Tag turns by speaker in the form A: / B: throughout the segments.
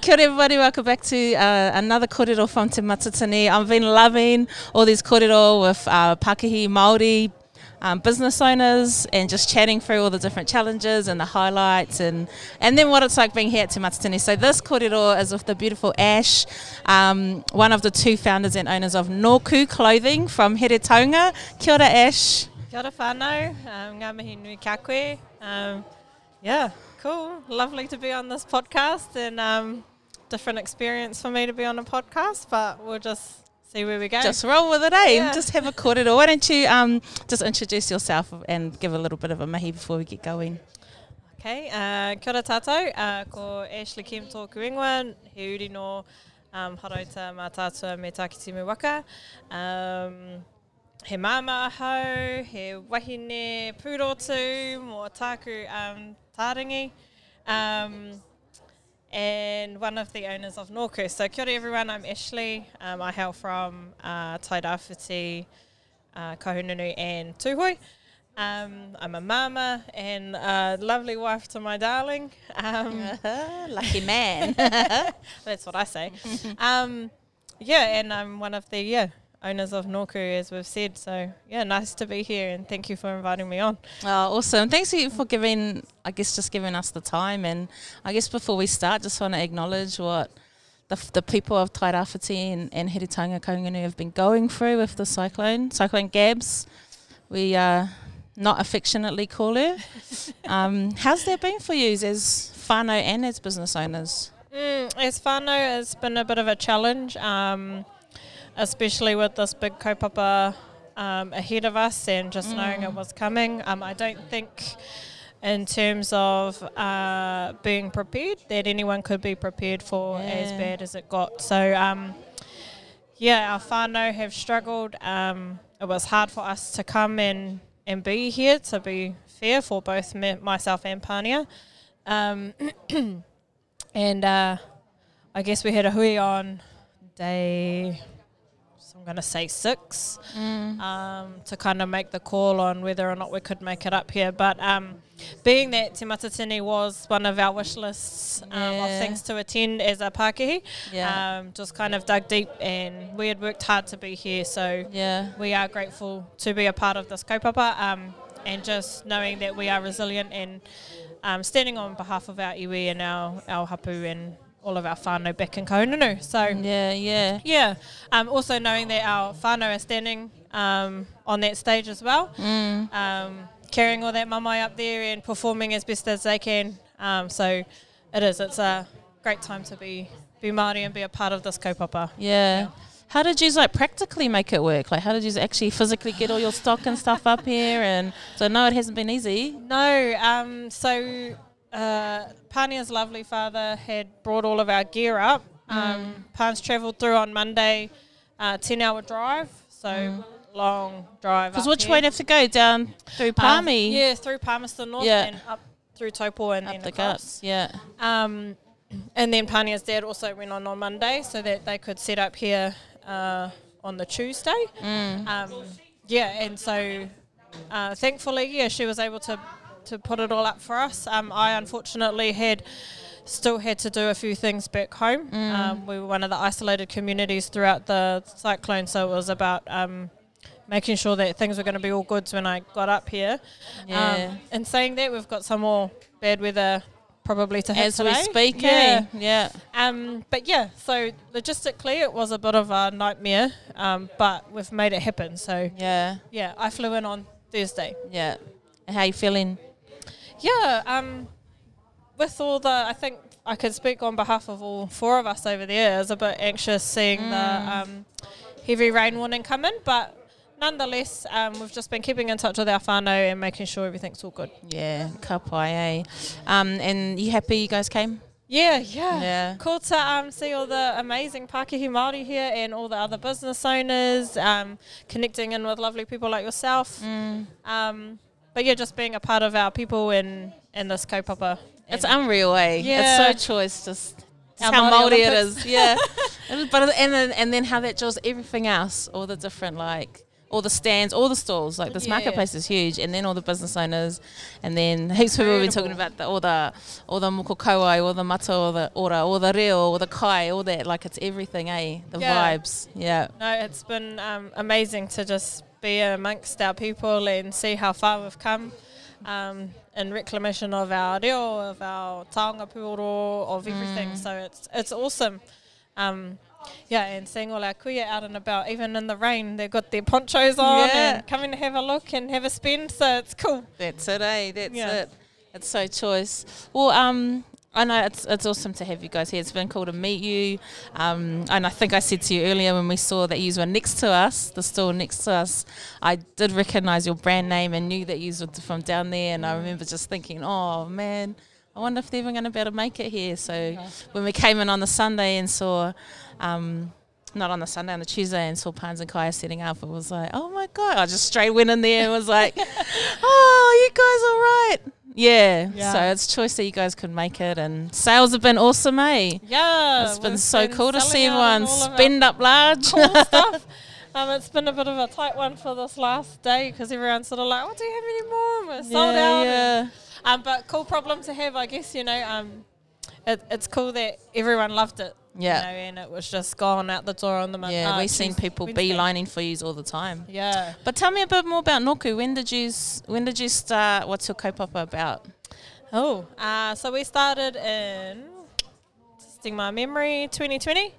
A: Kia ora everybody, welcome back to uh, another kōrero from Te. I've been loving all these kōrero with uh, pakihi Māori um, business owners and just chatting through all the different challenges and the highlights and, and then what it's like being here at Te. So this kōrero is with the beautiful Ash, um, one of the two founders and owners of Noku Clothing from Heretaunga. Kia ora Ash.
B: Kia ora whānau, um, ngā mihi nui kia koe. Um, yeah, cool. Lovely to be on this podcast and um, different experience for me to be on a podcast, but we'll just see where we go.
A: Just roll with it, eh?
B: Yeah.
A: Just have a kōrero. Why don't you um, just introduce yourself and give a little bit of a mahi before we get going?
B: Okay, uh, kia ora tātou, uh, ko Ashley Kim tōku ingoa, he uri no um, harauta mā tātua me waka. Um, he māma ahau, he wahine pūrotu, mō tāku um, tāringi. Um, and one of the owners of Norku. So kia ora everyone, I'm Ashley. Um, I hail from uh, Tairāwhiti, uh, Kahununu and Tūhoi. Um, I'm a mama and a lovely wife to my darling. Um,
A: Lucky man.
B: that's what I say. um, yeah, and I'm one of the yeah owners of Noku, as we've said. So yeah, nice to be here, and thank you for inviting me on.
A: Oh, awesome. Thanks you for giving, I guess, just giving us the time. And I guess before we start, just want to acknowledge what the, the people of Tairāwhiti and, and Heretaunga Kahungunu have been going through with the cyclone, Cyclone Gabs. We uh, not affectionately call her. um, how's that been for you as whānau and as business owners?
B: Mm, as whānau, it's been a bit of a challenge, um, especially with this big kaupapa um, ahead of us and just knowing it was coming. Um, I don't think, in terms of uh, being prepared, that anyone could be prepared for as bad as it got. So, um, yeah, our whānau have struggled. Um, it was hard for us to come and, and be here, to be fair, for both me, myself and Pania. Um, and uh, I guess we had a hui on day, I'm going to say six, um, to kind of make the call on whether or not we could make it up here. But um, being that Te Matatini was one of our wish lists um, of things to attend as a pakihi,
A: Yeah.
B: um, just kind of dug deep and we had worked hard to be here. So
A: Yeah.
B: we are grateful to be a part of this kaupapa um, and just knowing that we are resilient and um, standing on behalf of our iwi and our, our hapu and all of our whānau back in Kahungunu. So,
A: Yeah, yeah.
B: yeah, um, also knowing that our whānau are standing um, on that stage as well,
A: Mm.
B: um, carrying all that mamae up there and performing as best as they can. Um, so it is, it's a great time to be, be Māori and be a part of this kaupapa.
A: Yeah. How did you like practically make it work? Like, how did you actually physically get all your stock and stuff up here? And so, no, it hasn't been easy.
B: No, um, so uh, Pania's lovely father had brought all of our gear up. Um, Pan's travelled through on Monday, uh, 10 hour drive, so long drive.
A: Because which
B: here.
A: way do you have to go down through
B: Um,
A: Palmy?
B: yeah, through Palmerston North
A: Yeah.
B: and up through Taupo and
A: up
B: then
A: the guts. Yeah.
B: Um, and then Pania's dad also went on on Monday so that they could set up here uh, on the Tuesday.
A: Mm.
B: Um, yeah, and so uh, thankfully, yeah, she was able to to put it all up for us. Um, I unfortunately had still had to do a few things back home.
A: Mm.
B: Um, we were one of the isolated communities throughout the cyclone, so it was about um, making sure that things were going to be all goods when I got up here.
A: Yeah.
B: Um, and saying that, we've got some more bad weather probably to hit
A: As we speak,
B: yeah.
A: eh? Yeah.
B: Um, but yeah, so logistically, it was a bit of a nightmare, um, but we've made it happen. So
A: Yeah.
B: yeah, I flew in on Thursday.
A: Yeah. How you feeling?
B: Yeah, um, with all the, I think I could speak on behalf of all four of us over there. I was a bit anxious seeing the um, heavy rain warning come in, but nonetheless, um, we've just been keeping in touch with our whānau and making sure everything's all good.
A: Yeah. Ka pai, eh? Um, and you happy you guys came?
B: Yeah, yeah.
A: Yeah.
B: Cool to um, see all the amazing pakihi Māori here and all the other business owners, um, connecting in with lovely people like yourself.
A: Mm.
B: Um, but yeah, just being a part of our people in, in this kaupapa.
A: It's unreal, eh?
B: Yeah.
A: It's so choice. Just
B: Our
A: how
B: Māori
A: it is. Yeah. But and then and then how that draws everything else, all the different like all the stands, all the stalls. Like this
B: Yeah.
A: marketplace is huge, and then all the business owners, and then heaps of people have been talking about the, all the all the moko kauae, all the mata, all the ora, all the reo, all the kai, all that. Like it's everything, eh? The
B: Yeah.
A: vibes, yeah.
B: No, it's been um, amazing to just be amongst our people and see how far we've come um, in reclamation of our reo, of our taonga puoro, of everything.
A: Mm.
B: So it's it's awesome. Um, yeah, and seeing all our kuia out and about, even in the rain, they've got their ponchos on
A: Yeah.
B: and coming to have a look and have a spin. So it's cool.
A: That's it, eh? That's
B: Yeah.
A: it. It's so choice. Well, um, I know it's it's awesome to have you guys here. It's been cool to meet you. Um, and I think I said to you earlier when we saw that you were next to us, the store next to us, I did recognise your brand name and knew that you were from down there. And I remember just thinking, oh man, I wonder if they're even going to be able to make it here. So when we came in on the Sunday and saw. Um, not on the Sunday, on the Tuesday, and saw Pines and Kaya setting up. It was like, oh my god! I just straight went in there and was like, oh, you guys all right? Yeah.
B: Yeah.
A: So it's choice that you guys could make it, and sales have been awesome, eh?
B: Yeah,
A: it's been so
B: been
A: cool to see
B: selling out on
A: everyone
B: all of our
A: spend up large.
B: cool stuff. Um, it's been a bit of a tight one for this last day because everyone's sort of like, "Oh, do you have any more?" And We're sold
A: yeah,
B: out.
A: yeah.
B: and- um, but cool problem to have, I guess. You know, um, it, it's cool that everyone loved it.
A: Yeah.
B: You know, and it was just gone out the door on the Mon-
A: Yeah, we've seen people
B: Wednesday.
A: beelining for yous all the time.
B: Yeah.
A: But tell me a bit more about Noku. When did you when did you start? What's your kaupapa about?
B: Oh, uh, so we started in testing my memory 2020.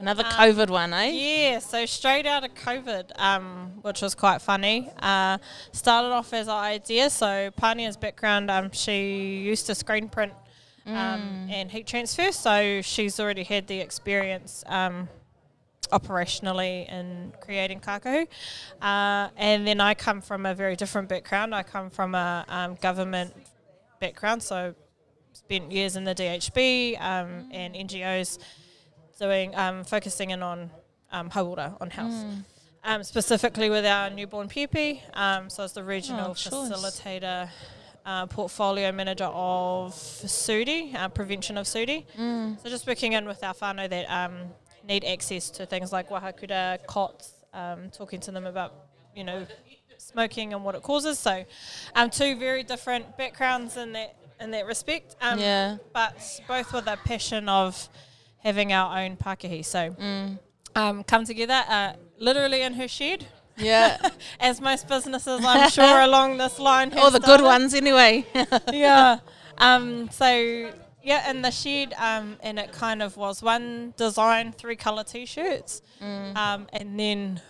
A: Another
B: Um,
A: COVID one, eh?
B: Yeah, so straight out of COVID, um, which was quite funny. Uh, started off as an idea. So Pania's background, um, she used to screen print um, and heat transfer, so she's already had the experience um, operationally in creating kakahu. Uh, and then I come from a very different background. I come from a um, government background, so spent years in the DHB um, and NGOs doing um, focusing in on um, hauora, on health.
A: Mm.
B: Um, specifically with our newborn pupi, um, so as the regional
A: Oh,
B: facilitator, uh, portfolio manager of SUDI, uh, prevention of SUDI.
A: Mm.
B: So just working in with our whānau that um, need access to things like wahakura, cots, um, talking to them about, you know, smoking and what it causes. So um, two very different backgrounds in that in that respect. Um,
A: yeah.
B: But both with a passion of having our own pakihi. So
A: Mm.
B: um, come together uh, literally in her shed,
A: Yeah.
B: as most businesses, I'm sure, along this line.
A: All the good ones, anyway.
B: yeah. Um, so yeah, in the shed, um, and it kind of was one design, three color T-shirts,
A: Mm.
B: um, and then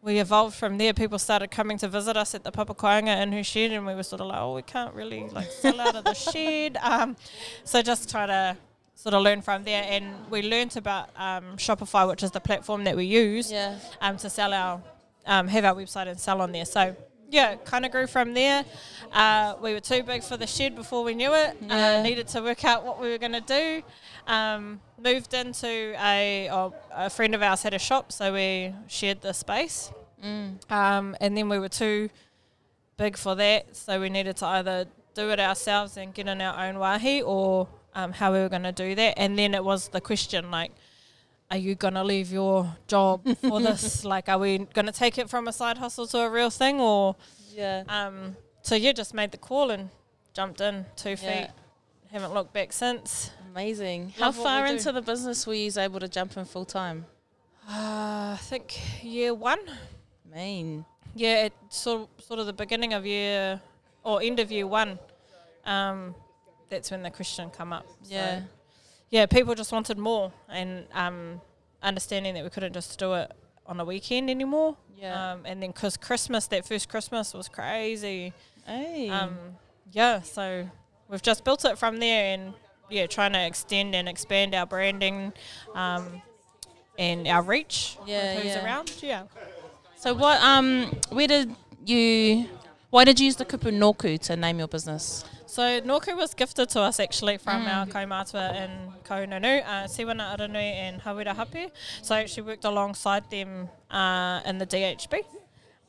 B: we evolved from there. People started coming to visit us at the Papakāinga in her shed, and we were sort of like, oh, we can't really like sell out of the shed. Um, so just try to sort of learn from there, and we learnt about um, Shopify, which is the platform that we use
A: yeah.
B: um, to sell our um, have our website and sell on there. So yeah, kind of grew from there. Uh, we were too big for the shed before we knew it.
A: Yeah.
B: Uh, needed to work out what we were going to do. Um, moved into a oh, a friend of ours had a shop, so we shared the space.
A: Mm.
B: Um, and then we were too big for that, so we needed to either do it ourselves and get in our own wahi, or um, how we were going to do that. And then it was the question like, are you going to leave your job for this? like, are we going to take it from a side hustle to a real thing, or
A: Yeah.
B: um, so you just made the call and jumped in two
A: Yeah.
B: feet. Haven't looked back since.
A: Amazing.
B: Love
A: How far into the business were you able to jump in full time?
B: Uh, I think year one.
A: Mean.
B: Yeah, it sort of, sort of the beginning of year or end of year one. Um, that's when the question come up. So,
A: Yeah.
B: people just wanted more, and um, understanding that we couldn't just do it on a weekend anymore.
A: Yeah.
B: Um, and then because Christmas, that first Christmas was crazy.
A: hey.
B: Um, yeah, so we've just built it from there, and yeah, trying to extend and expand our branding, um, and our reach. with
A: Yeah,
B: who's
A: yeah.
B: around. Yeah.
A: so what? Um, where did you? Why did you use the kupu noku to name your business?
B: So Noku was gifted to us actually from
A: Mm.
B: our kaumātua in Kahungunu, uh, Siwana Aranui and Hawira Hapu. So I actually worked alongside them uh, in the DHB.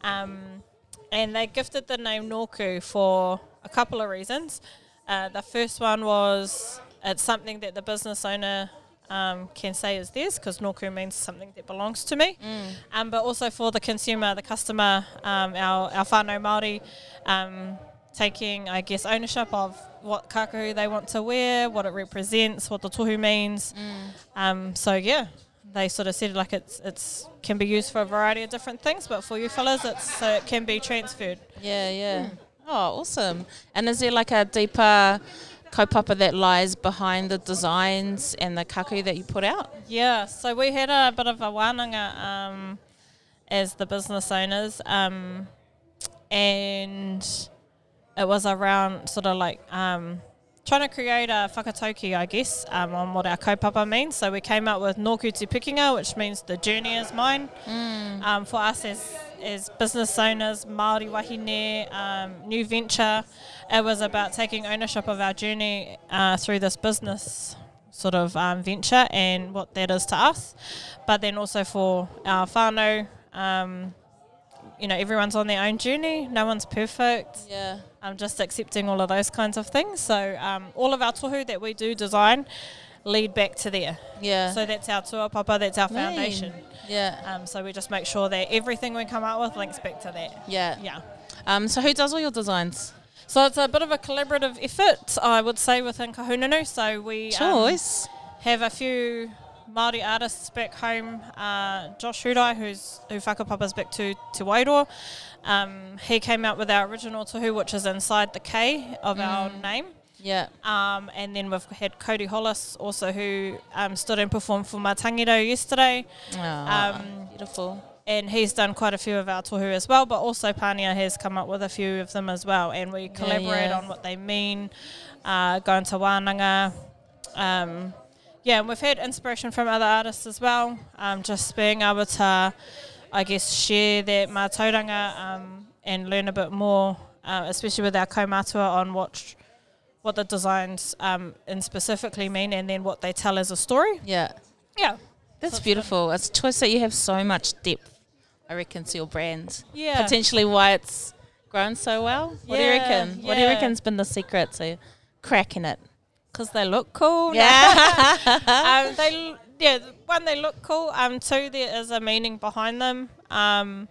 B: Um, and they gifted the name Noku for a couple of reasons. Uh, the first one was it's something that the business owner um, can say is theirs because Noku means something that belongs to me. Um, but also for the consumer, the customer, um, our, our whānau Māori, um, taking, I guess, ownership of what kakahu they want to wear, what it represents, what the tohu means. Um, so, yeah, they sort of said like it's it's can be used for a variety of different things, but for you fellas, it's so it can be transferred.
A: Yeah, yeah. Oh, awesome. And is there like a deeper kaupapa that lies behind the designs and the kaku that you put out?
B: Yeah, so we had a bit of a wānanga um, as the business owners, um, and it was around sort of like um, trying to create a whakatauki, I guess, um, on what our kaupapa means. So we came up with Nōku Te Pikinga, which means the journey is mine. Um, for us as, as business owners, Māori wahine, um, new venture, it was about taking ownership of our journey uh, through this business sort of um, venture and what that is to us. But then also for our whānau, um, you know, everyone's on their own journey. No one's perfect.
A: Yeah.
B: I'm just accepting all of those kinds of things. So um, all of our tohu that we do design lead back to there.
A: Yeah.
B: So that's our tuapapa, that's our foundation.
A: yeah.
B: Um, so we just make sure that everything we come out with links back to that.
A: Yeah.
B: Yeah.
A: Um, so who does all your designs?
B: So it's a bit of a collaborative effort, I would say, within Kahungunu. So we um, have a few Māori artists back home. Uh, Josh Hudai, who's who whakapapa's back to Te um, he came out with our original tohu, which is inside the K of our name.
A: yeah.
B: Um, and then we've had Cody Hollis also, who um, stood and performed for Matangido yesterday.
A: Ah,
B: Um,
A: beautiful.
B: And he's done quite a few of our tohu as well, but also Pania has come up with a few of them as well. And we collaborate
A: yeah.
B: on what they mean, uh, go into wānanga. Um, yeah, and we've had inspiration from other artists as well, um, just being able to, I guess, share that mātauranga um, and learn a bit more, uh, especially with our kaumatua on what what the designs um, in specifically mean and then what they tell as a story.
A: Yeah.
B: Yeah.
A: That's
B: So it's
A: beautiful. It's choice that you have so much depth, I reckon, to your brand.
B: Yeah.
A: Potentially why it's grown so well. What do you
B: Yeah,
A: reckon? What do you reckon's been the secret to cracking it?
B: Because they look cool.
A: Yeah.
B: um, they yeah, one they look cool. Um, two there is a meaning behind them. Um,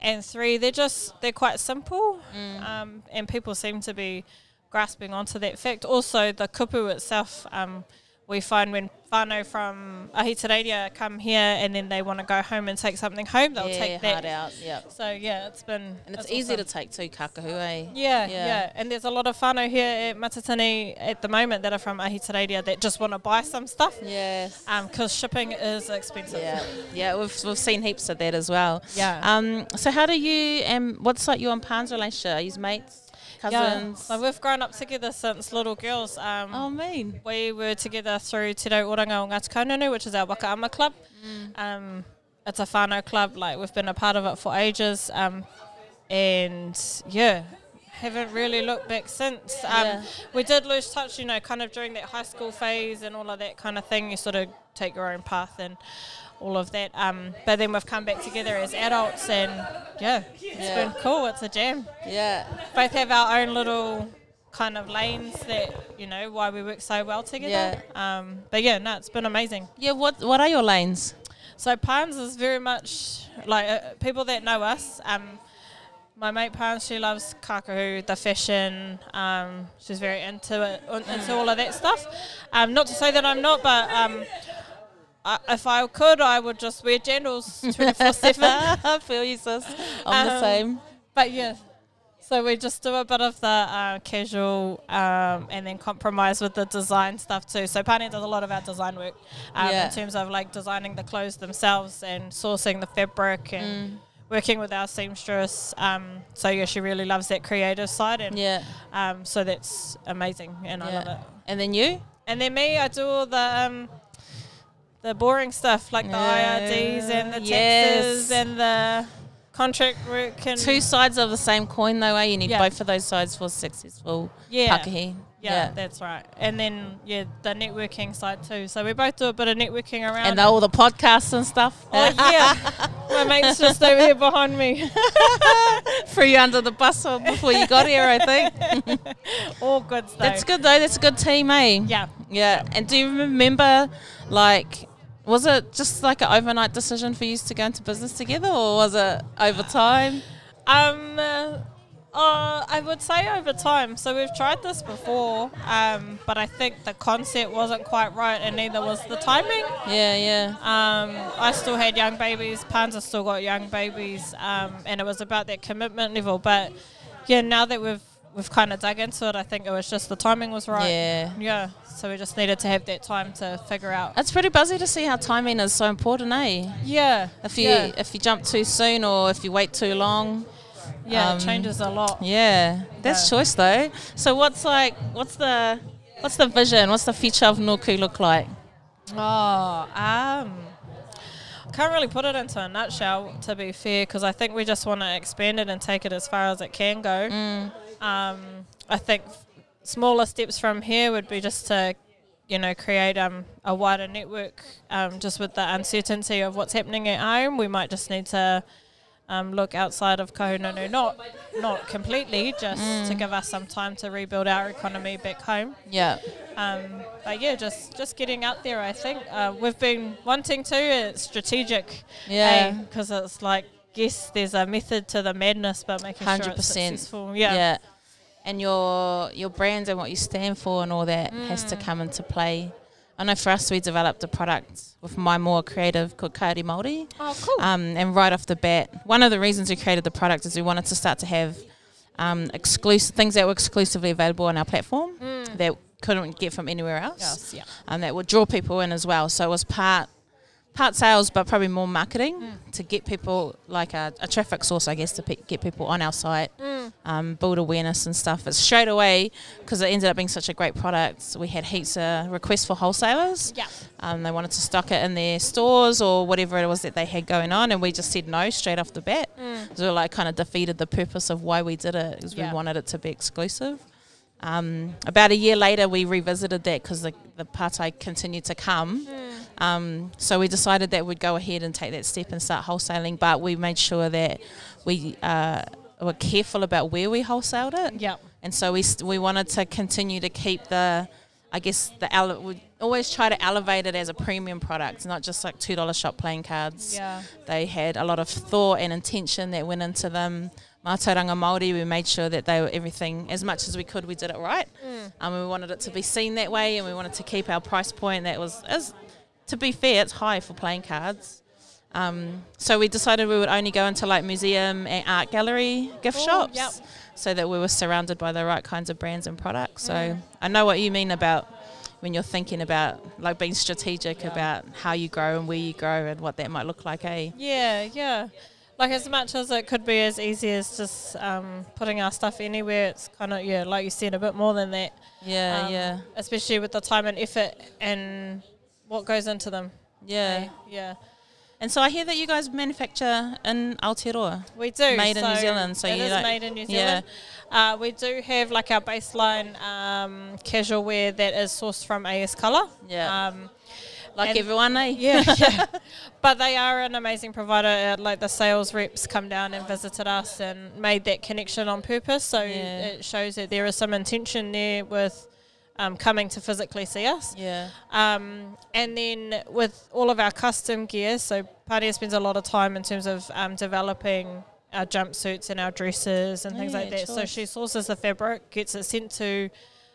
B: and three they're just they're quite simple. Um, and people seem to be grasping onto that fact. Also, the kupu itself. Um, we find when whānau from Ahitereiria come here and then they want to go home and take something home, they'll
A: yeah,
B: take
A: hard
B: that.
A: out. Yeah.
B: So yeah, it's been
A: And it's, easy
B: awesome.
A: to take too, kakahu, eh?
B: Yeah,
A: Yeah.
B: yeah, and there's a lot of whānau here at Matatini at the moment that are from Ahitereiria that just want to buy some stuff
A: Yes.
B: because shipping is expensive.
A: Yeah, yeah, we've, we've seen heaps of that as well.
B: Yeah.
A: Um, so how do you um, what's like you and Pan's relationship? Are you mates,
B: Yeah,
A: cousins?
B: so we've grown up together since little girls. Um,
A: oh, mean.
B: We were together through Te Rau Oranga o Ngāti Kahungunu, which is our Waka ama club.
A: Mm.
B: Um, it's a whānau club, like we've been a part of it for ages. Um, and yeah, haven't really looked back since. Um,
A: Yeah.
B: We did lose touch, you know, kind of during that high school phase and all of that kind of thing. You sort of take your own path and all of that. Um, but then we've come back together as adults and yeah, it's
A: Yeah.
B: been cool. It's a jam
A: Yeah.
B: both have our own little kind of lanes that you know why we work so well together. Yeah. Um, but yeah, no, it's been amazing.
A: Yeah. What What are your lanes?
B: So Palms is very much like uh, people that know us. Um, my mate Palms, she loves kakahu, the fashion. Um, she's very into it, into all of that stuff. Um, not to say that I'm not, but um, I, if I could, I would just wear jandals twenty four seven.
A: I feel you, sis. I'm the
B: Um,
A: same.
B: But yeah, so we just do a bit of the uh, casual um, and then compromise with the design stuff too. So Pani does a lot of our design work um,
A: Yeah.
B: in terms of like designing the clothes themselves and sourcing the fabric and
A: Mm.
B: working with our seamstress. Um, so yeah, she really loves that creative side and
A: Yeah.
B: um, so that's amazing and I love it.
A: And then you?
B: And then me, I do all the um, the boring stuff like the IRDs and the taxes and the contract work and
A: Two sides of the same coin, though. Eh? You need
B: Yeah.
A: both of those sides for successful
B: yeah.
A: pakihi.
B: Yeah,
A: Yeah.
B: that's right. And then yeah, the networking side too. So we both do a bit of networking around.
A: And all the podcasts and stuff.
B: oh yeah, my mate's just over here behind me.
A: Threw you under the bus before you got here, I think.
B: all good stuff.
A: That's good though. That's a good team, eh?
B: Yeah.
A: Yeah. And do you remember, like, was it just like an overnight decision for you to go into business together, or was it over time?
B: Um, uh, uh, I would say over time. So we've tried this before, um, but I think the concept wasn't quite right, and neither was the timing.
A: Yeah, yeah.
B: Um, I still had young babies. Panza still got young babies, um, and it was about that commitment level. But yeah, now that we've we've kind of dug into it, I think it was just the timing was right.
A: Yeah.
B: Yeah. So we just needed to have that time to figure out.
A: It's pretty buzzy to see how timing is so important, eh?
B: Yeah.
A: If you
B: yeah,
A: if you jump too soon or if you wait too long.
B: yeah
A: um,
B: it changes a lot.
A: Yeah, that's
B: Yeah.
A: choice though. So what's like what's the what's the vision? What's the future of Noku look like?
B: Oh, um, I can't really put it into a nutshell, to be fair, because I think we just want to expand it and take it as far as it can go.
A: Mm.
B: Um, I think f- smaller steps from here would be just to, you know, create um, a wider network. Um, just with the uncertainty of what's happening at home, we might just need to um, look outside of Kahungunu, not not completely, just to
A: Mm.
B: give us some time to rebuild our economy back home.
A: Yeah.
B: Um, but yeah, just just getting out there. I think uh, we've been wanting to. It's strategic.
A: Yeah.
B: Because it's like, yes, there's a method to the madness, but making sure
A: Hundred
B: it's successful.
A: Yeah.
B: Yeah.
A: And your your brand and what you stand for and all that has to come into play. I know for us we developed a product with my more creative called Kaori Māori.
B: Oh, cool.
A: Um, and right off the bat, one of the reasons we created the product is we wanted to start to have um, exclusive things that were exclusively available on our platform that couldn't get from anywhere else.
B: yes. Yeah.
A: um, that would draw people in as well. So it was part part sales, but probably more marketing to get people like a, a traffic source, I guess, to pe- get people on our site, um, build awareness and stuff. But straight away, because it ended up being such a great product, we had heaps of requests for wholesalers.
B: Yeah.
A: Um, they wanted to stock it in their stores or whatever it was that they had going on, and we just said no straight off the bat. So we like kind of defeated the purpose of why we did it, because
B: Yeah.
A: we wanted it to be exclusive. Um, about a year later, we revisited that because the, the pātai continued to come. Um, so we decided that we'd go ahead and take that step and start wholesaling, but we made sure that we uh, were careful about where we wholesaled it.
B: Yeah.
A: And so we, st- we wanted to continue to keep the, I guess, the ele- we always try to elevate it as a premium product, not just like $2 shop playing cards.
B: Yeah.
A: They had a lot of thought and intention that went into them. Mātauranga Māori, we made sure that they were everything, as much as we could, we did it right. Um, we wanted it to be seen that way and we wanted to keep our price point that was, as, to be fair, it's high for playing cards. Um, so we decided we would only go into like museum and art gallery gift
B: Ooh,
A: shops
B: yep.
A: so that we were surrounded by the right kinds of brands and products. So I know what you mean about when you're thinking about like being strategic about how you grow and where you grow and what that might look like, eh?
B: Yeah, yeah. Like as much as it could be as easy as just um, putting our stuff anywhere, it's kind of yeah, like you said, a bit more than that.
A: Yeah,
B: Um,
A: yeah,
B: Especially with the time and effort and what goes into them.
A: yeah.
B: Yeah.
A: And so I hear that you guys manufacture in Aotearoa.
B: We do.
A: Made in New Zealand, so
B: it
A: you
B: is
A: don't-
B: made in New
A: yeah.
B: Zealand. Uh, we do have like our baseline um, casual wear that is sourced from AS Colour.
A: Yeah.
B: Um,
A: Like everyone, eh?
B: yeah, yeah. But they are an amazing provider. Uh, like the sales reps come down and visited us and made that connection on purpose. So
A: Yeah.
B: it shows that there is some intention there with um, coming to physically see us.
A: Yeah.
B: Um, and then with all of our custom gear, so Pania spends a lot of time in terms of um, developing our jumpsuits and our dresses and things
A: Yeah,
B: like that. So she sources the fabric, gets it sent to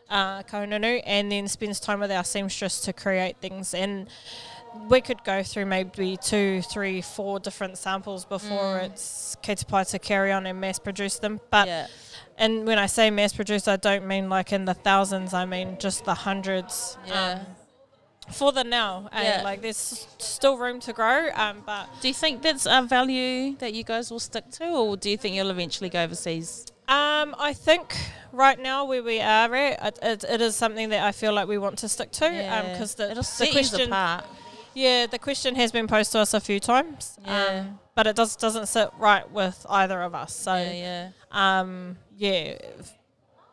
B: uh, Kahungunu, and then spends time with our seamstress to create things. And we could go through maybe two, three, four different samples before it's ka pai to carry on and mass produce them. But
A: yeah.
B: and when I say mass produce, I don't mean like in the thousands. I mean just the hundreds.
A: Yeah.
B: Um, for the now,
A: Yeah.
B: like there's still room to grow. Um, but
A: Do you think that's a value that you guys will stick to, or do you think you'll eventually go overseas?
B: um, I think right now where we are at, it, it, it is something that I feel like we want to stick to. Um, because the,
A: It'll
B: the
A: set you
B: question. Yeah, the question has been posed to us a few times.
A: Yeah.
B: Um, but it does doesn't sit right with either of us. So
A: yeah, yeah.
B: um, yeah,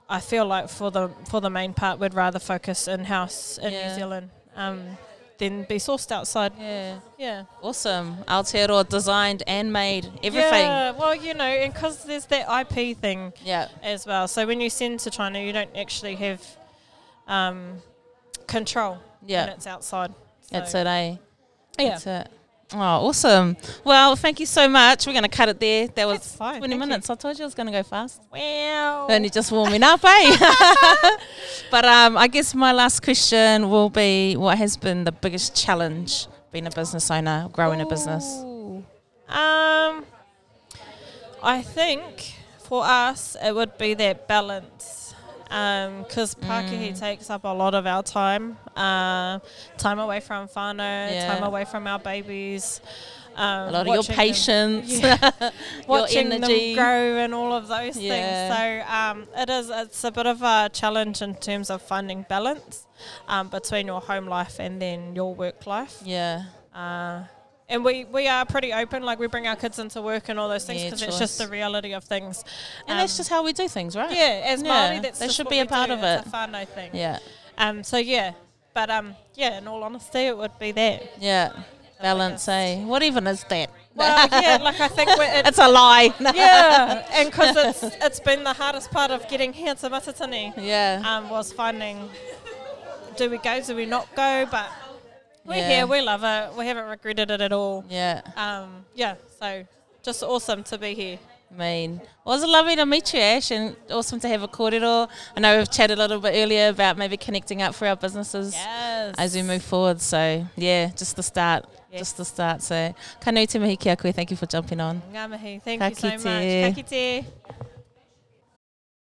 B: I feel like for the for the main part, we'd rather focus in house in. New Zealand um, than be sourced outside.
A: Yeah.
B: Yeah,
A: Awesome. Aotearoa designed and made everything.
B: Yeah, well, you know, and because there's that IP thing
A: Yeah.
B: as well. So when you send to China, you don't actually have um, control
A: Yeah.
B: when it's outside. So,
A: That's it, eh?
B: Yeah.
A: That's it. Oh, awesome. Well, thank you so much. We're going to cut it there. That was
B: fine,
A: 20
B: thank you.
A: minutes. I told you it was going to go fast.
B: Wow.
A: Only just warming up, eh? but um, I guess my last question will be what has been the biggest challenge being a business owner, growing a business?
B: Um, I think for us it would be that balance because pakihi
A: Mm.
B: takes up a lot of our time, uh, time away from whānau,
A: Yeah.
B: time away from our babies. Um,
A: A lot of your
B: watching them-
A: patience, your
B: watching
A: energy.
B: them grow and all of those
A: Yeah.
B: things. So um, it is it's a bit of a challenge in terms of finding balance um, between your home life and then your work life.
A: Yeah.
B: Uh, and we, we are pretty open, like we bring our kids into work and all those things
A: Yeah,
B: because it's just the reality of things.
A: And that's
B: Um,
A: just how we do things, right?
B: yeah, as
A: Yeah,
B: Māori, that's
A: that should be a part
B: do.
A: of
B: It's
A: it.
B: a whānau thing.
A: Yeah.
B: Um, so yeah, but um, yeah, in all honesty, it would be that.
A: Yeah. Balance, eh? What even is that?
B: Well, yeah, like I think it,
A: it's a lie.
B: yeah, and because it's it's been the hardest part of getting here to Matatini
A: yeah.
B: um, was finding do we go, do we not go, but we're
A: Yeah.
B: here, we love it, we haven't regretted it at all.
A: Yeah.
B: Um, yeah, so just awesome to be here.
A: mean. Well, it was lovely to meet you, Ash, and awesome to have a kōrero. I know we've chatted a little bit earlier about maybe connecting up for our businesses
B: Yes.
A: as we move forward. So, yeah, just the start.
B: Yes.
A: Just the start. So, ka nui te mihi ki a koe. Thank you for jumping on.
B: Ngā mihi, thank
A: Ka
B: you so much. Ka kite.